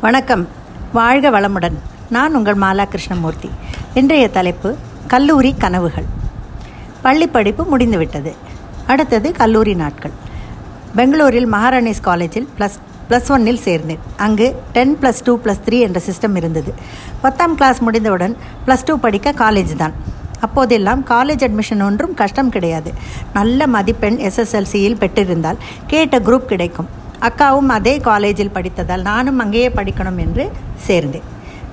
வணக்கம். வாழ்க வளமுடன். நான் உங்கள் மாலா கிருஷ்ணமூர்த்தி இன்றைய தலைப்பு கல்லூரி கனவுகள். பள்ளி படிப்பு முடிந்துவிட்டது. அடுத்தது கல்லூரி நாட்கள். பெங்களூரில் மகாராணிஸ் காலேஜில் ப்ளஸ் ப்ளஸ் ஒன்னில் சேர்ந்தேன். அங்கு ten plus two plus three என்ற சிஸ்டம் இருந்தது. பத்தாம் கிளாஸ் முடிந்தவுடன் ப்ளஸ் டூ படிக்க காலேஜ் தான். அப்போதெல்லாம் காலேஜ் அட்மிஷன் ஒன்றும் கஷ்டம் கிடையாது. நல்ல மதிப்பெண் எஸ்எஸ்எல்சியில் பெற்றிருந்தால் கேட்ட குரூப் கிடைக்கும். அக்காவும் அதே காலேஜில் படித்ததால் நானும் அங்கேயே படிக்கணும் என்று சேர்ந்தேன்.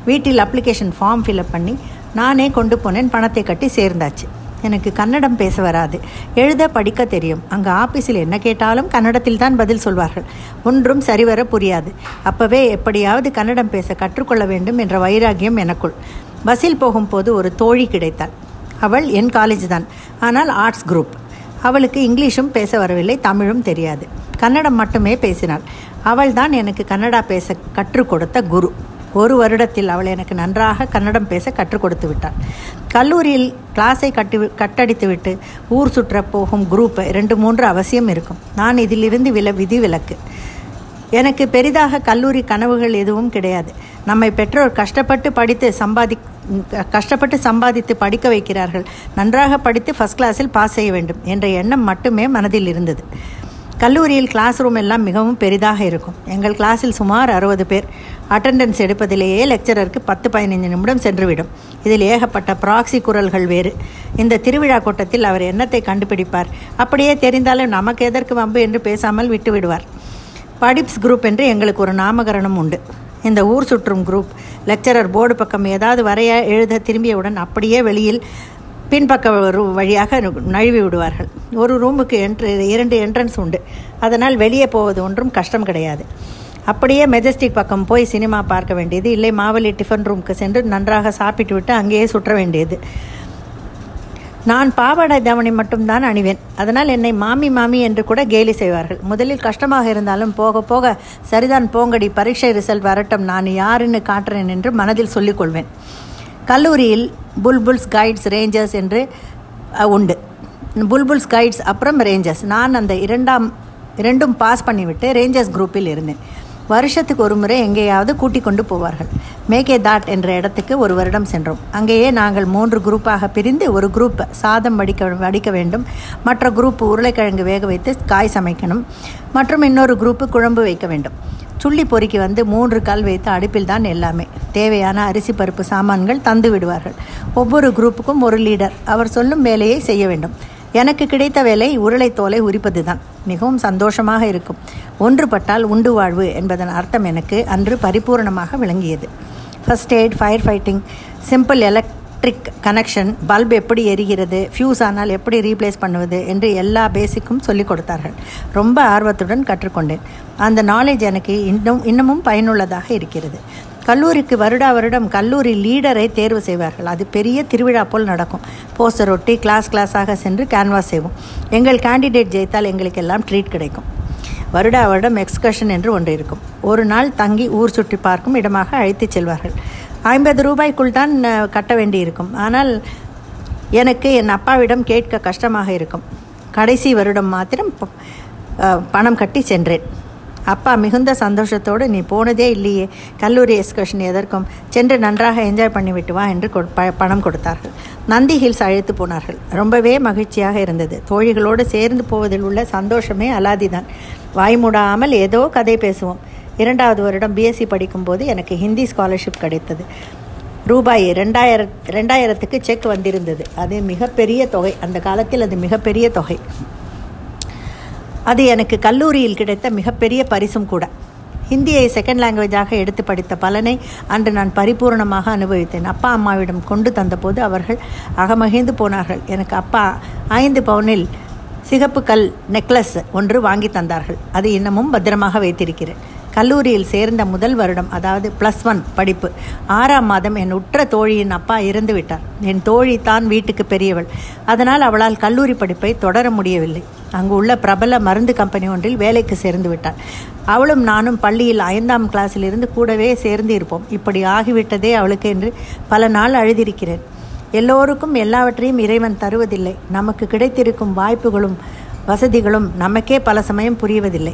வீட்டில் அப்ளிகேஷன் ஃபார்ம் ஃபில்அப் பண்ணி நானே கொண்டு போனேன் பணத்தை கட்டி சேர்ந்தாச்சு. எனக்கு கன்னடம் பேச வராது. எழுத படிக்க தெரியும். அங்கே ஆஃபீஸில் என்ன கேட்டாலும் கன்னடத்தில் தான் பதில் சொல்வார்கள். ஒன்றும் சரிவர புரியாது. அப்போவே எப்படியாவது கன்னடம் பேச கற்றுக்கொள்ள வேண்டும் என்ற வைராகியம் எனக்குள். பஸ்ஸில் போகும்போது ஒரு தோழி கிடைத்தாள். அவள் என் காலேஜ் தான். ஆனால் ஆர்ட்ஸ் குரூப் அவளுக்கு இங்கிலீஷும் பேச வரவில்லை தமிழும் தெரியாது. கன்னடம் மட்டுமே பேசினாள். அவள் தான் எனக்கு கன்னடா பேச கற்றுக் கொடுத்த குரு. ஒரு வருடத்தில் அவள் எனக்கு நன்றாக கன்னடம் பேச கற்றுக் கொடுத்து விட்டாள். கல்லூரியில் கிளாஸை கட்டி கட்டடித்துவிட்டு ஊர் சுற்ற போகும் குரூப் ரெண்டு மூன்று அவசியம் இருக்கும். நான் இதிலிருந்து வில விதி விலக்கு. எனக்கு பெரிதாக கல்லூரி கனவுகள் எதுவும் கிடையாது. நம்மை பெற்றோர் கஷ்டப்பட்டு படித்து சம்பாதி கஷ்டப்பட்டு சம்பாதித்து படிக்க வைக்கிறார்கள். நன்றாக படித்து ஃபஸ்ட் கிளாஸில் பாஸ் செய்ய வேண்டும் என்ற எண்ணம் மட்டுமே மனதில் இருந்தது. கல்லூரியில் கிளாஸ் ரூம் எல்லாம் மிகவும் பெரிதாக இருக்கும். எங்கள் கிளாஸில் சுமார் அறுபது பேர். அட்டெண்டன்ஸ் எடுப்பதிலேயே லெக்சரருக்கு பத்து பதினைந்து நிமிடம் சென்றுவிடும். இதில் ஏகப்பட்ட ப்ராக்சி குரல்கள் வேறு. இந்த திருவிழா கூட்டத்தில் அவர் எண்ணத்தை கண்டுபிடிப்பார்? அப்படியே தெரிந்தாலும் நமக்கு எதற்கு வம்பு என்று பேசாமல் விட்டுவிடுவார். படிப்ஸ் குரூப் என்று எங்களுக்கு ஒரு நாமகரணம் உண்டு. இந்த ஊர் சுற்றும் குரூப் லெக்சரர் போர்டு பக்கம் ஏதாவது வரைய எழுத திரும்பியவுடன் அப்படியே வெளியில் பின்பக்க வழியாக நழுவி விடுவார்கள் ஒரு ரூமுக்கு என்ட்ரு இரண்டு என்ட்ரன்ஸ் உண்டு. அதனால் வெளியே போவது ஒன்றும் கஷ்டம் கிடையாது. அப்படியே மெஜஸ்டிக் பக்கம் போய் சினிமா பார்க்க வேண்டியது. இல்லை மாவலி டிஃபன் ரூமுக்கு சென்று நன்றாக சாப்பிட்டு விட்டு அங்கேயே சுற்ற வேண்டியது. நான் பாவாடை தவணை மட்டும்தான் அணிவேன். அதனால் என்னை மாமி மாமி என்று கூட கேலி செய்வார்கள். முதலில் கஷ்டமாக இருந்தாலும் போக போக சரிதான் போங்கடி பரீட்சை ரிசல்ட் வரட்டும் நான் யாருன்னு காட்டுறேன் என்று மனதில் சொல்லிக்கொள்வேன். கல்லூரியில் புல்புல்ஸ் கைட்ஸ் ரேஞ்சர்ஸ் என்று உண்டு. புல்புல்ஸ் கைட்ஸ் அப்புறம் ரேஞ்சர்ஸ் நான் அந்த இரண்டாம் இரண்டும் பாஸ் பண்ணிவிட்டு ரேஞ்சர்ஸ் குரூப்பில் இருந்தேன். வருஷத்துக்கு ஒரு முறை எங்கேயாவது கூட்டிக் கொண்டு போவார்கள். மேகே தாட் என்ற இடத்துக்கு ஒரு வருடம் சென்றோம். அங்கேயே நாங்கள் மூன்று குரூப்பாக பிரிந்து ஒரு குரூப் சாதம் வடிக்க வடிக்க வேண்டும். மற்ற குரூப் உருளைக்கிழங்கு வேக வைத்து காய் சமைக்கணும். மற்றும் இன்னொரு குரூப்பு குழம்பு வைக்க வேண்டும். சுள்ளி பொறுக்கி வந்து மூன்று கல் வைத்து அடுப்பில் தான் எல்லாமே. தேவையான அரிசி பருப்பு சாமான்கள் தந்து விடுவார்கள். ஒவ்வொரு குரூப்புக்கும் ஒரு லீடர் அவர் சொல்லும் வேலையை செய்ய வேண்டும். எனக்கு கிடைத்த வேலை உருளைத்தோலை தோலை உரிப்பது தான் மிகவும் சந்தோஷமாக இருக்கும். ஒன்றுபட்டால் உண்டு வாழ்வு என்பதன் அர்த்தம் எனக்கு அன்று பரிபூர்ணமாக விளங்கியது. First aid fire fighting simple electric connection bulb எப்படி எரிகிறது ஃப்யூஸ் ஆனால் எப்படி ரீப்ளேஸ் பண்ணுவது என்று எல்லா பேசிக்கும் சொல்லிக் கொடுத்தார்கள். ரொம்ப ஆர்வத்துடன் கற்றுக்கொண்டேன். அந்த நாலேஜ் எனக்கு இன்னும் இன்னமும் பயனுள்ளதாக இருக்கிறது. கல்லூரிக்கு வருடா வருடம் கல்லூரி லீடரை தேர்வு செய்வார்கள். அது பெரிய திருவிழா போல் நடக்கும். போஸ்டர் ஒட்டி கிளாஸ் கிளாஸாக சென்று கேன்வாஸ் செய்வோம். எங்கள் கேண்டிடேட் ஜெயித்தால் எங்களுக்கெல்லாம் ட்ரீட் கிடைக்கும். வருடா வருடம் எக்ஸ்கர்ஷன் என்று ஒன்று இருக்கும். ஒரு நாள் தங்கி ஊர் சுற்றி பார்க்கும் இடமாக அழைத்துச் செல்வார்கள். ஐம்பது ரூபாய்க்குள் தான் கட்ட வேண்டியிருக்கும் ஆனால் எனக்கு என் அப்பாவிடம் கேட்க கஷ்டமாக இருக்கும். கடைசி வருடம் மாத்திரம் பணம் கட்டி சென்றேன். அப்பா மிகுந்த சந்தோஷத்தோடு நீ போனதே இல்லையே கல்லூரி எக்ஸ்கர்ஷன் எதற்கும். சென்று நன்றாக என்ஜாய் பண்ணிவிட்டு வா என்று பணம் கொடுத்தார்கள். நந்தி ஹில்ஸ் அழைத்து போனார்கள். ரொம்பவே மகிழ்ச்சியாக இருந்தது. தோழிகளோடு சேர்ந்து போவதில் உள்ள சந்தோஷமே அலாதிதான். வாய்மூடாமல் ஏதோ கதை பேசுவோம். இரண்டாவது வருடம் பிஎஸ்சி படிக்கும்போது எனக்கு ஹிந்தி ஸ்காலர்ஷிப் கிடைத்தது. ரூபாய் ரெண்டாயிரத் ரெண்டாயிரத்துக்கு செக் வந்திருந்தது. அது மிகப்பெரிய தொகை. அந்த காலத்தில் அது மிகப்பெரிய தொகை. அது எனக்கு கல்லூரியில் கிடைத்த மிகப்பெரிய பரிசும் கூட. ஹிந்தியை செகண்ட் லாங்குவேஜாக எடுத்து படித்த பலனை அன்று நான் பரிபூர்ணமாக அனுபவித்தேன். அப்பா அம்மாவிடம் கொண்டு தந்தபோது அவர்கள் அகமகிழ்ந்து போனார்கள். எனக்கு அப்பா ஐந்து பவுனில் சிகப்பு கல் நெக்லஸ் ஒன்று வாங்கி தந்தார்கள். அது இன்னமும் பத்திரமாக வைத்திருக்கிறேன். கல்லூரியில் சேர்ந்த முதல் வருடம் அதாவது ப்ளஸ் ஒன் படிப்பு ஆறாம் மாதம் என் உற்ற தோழியின் அப்பா இறந்து விட்டார் என் தோழி தான் வீட்டுக்கு பெரியவள். அதனால் அவளால் கல்லூரி படிப்பை தொடர முடியவில்லை. அங்கு உள்ள பிரபல மருந்து கம்பெனி ஒன்றில் வேலைக்கு சேர்ந்து விட்டாள் அவளும் நானும் பள்ளியில் ஐந்தாம் கிளாஸில் இருந்து கூடவே சேர்ந்து இருப்போம். இப்படி ஆகிவிட்டதே அவளுக்கு என்று பல நாள் அழுதிருக்கிறேன். எல்லோருக்கும் எல்லாவற்றையும் இறைவன் தருவதில்லை. நமக்கு கிடைத்திருக்கும் வாய்ப்புகளும் வசதிகளும் நமக்கே பல சமயம் புரிவதில்லை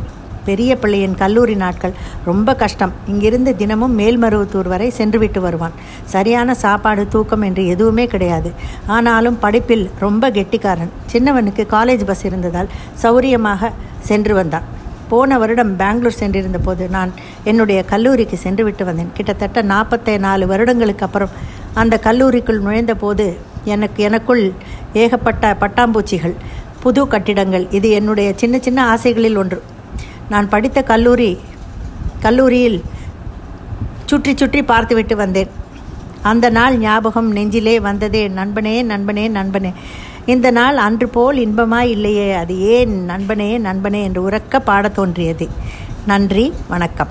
பெரிய பிள்ளையின் கல்லூரி நாட்கள் ரொம்ப கஷ்டம். இங்கிருந்து தினமும் மேல்மருவத்தூர் வரை சென்றுவிட்டு வருவான். சரியான சாப்பாடு தூக்கம் என்று எதுவுமே கிடையாது. ஆனாலும் படிப்பில் ரொம்ப கெட்டிக்காரன். சின்னவனுக்கு காலேஜ் பஸ் இருந்ததால் சௌரியமாக சென்று வந்தான். போன வருடம் பெங்களூர் சென்றிருந்த போது நான் என்னுடைய கல்லூரிக்கு சென்று விட்டு வந்தேன். கிட்டத்தட்ட நாற்பத்தி நாலு வருடங்களுக்கு அப்புறம் அந்த கல்லூரிக்குள் நுழைந்த போது எனக்கு எனக்குள் ஏகப்பட்ட பட்டாம்பூச்சிகள் புது கட்டிடங்கள் இது என்னுடைய சின்ன சின்ன ஆசைகளில் ஒன்று. நான் படித்த கல்லூரி கல்லூரியில் சுற்றி சுற்றி பார்த்துவிட்டு வந்தேன். அந்த நாள் ஞாபகம் நெஞ்சிலே வந்ததே நண்பனே நண்பனே நண்பனே. இந்த நாள் அன்று போல் இன்பமாய் இல்லையே அது ஏன் நண்பனே நண்பனே என்று உறக்க பாடத் தோன்றியது. நன்றி வணக்கம்.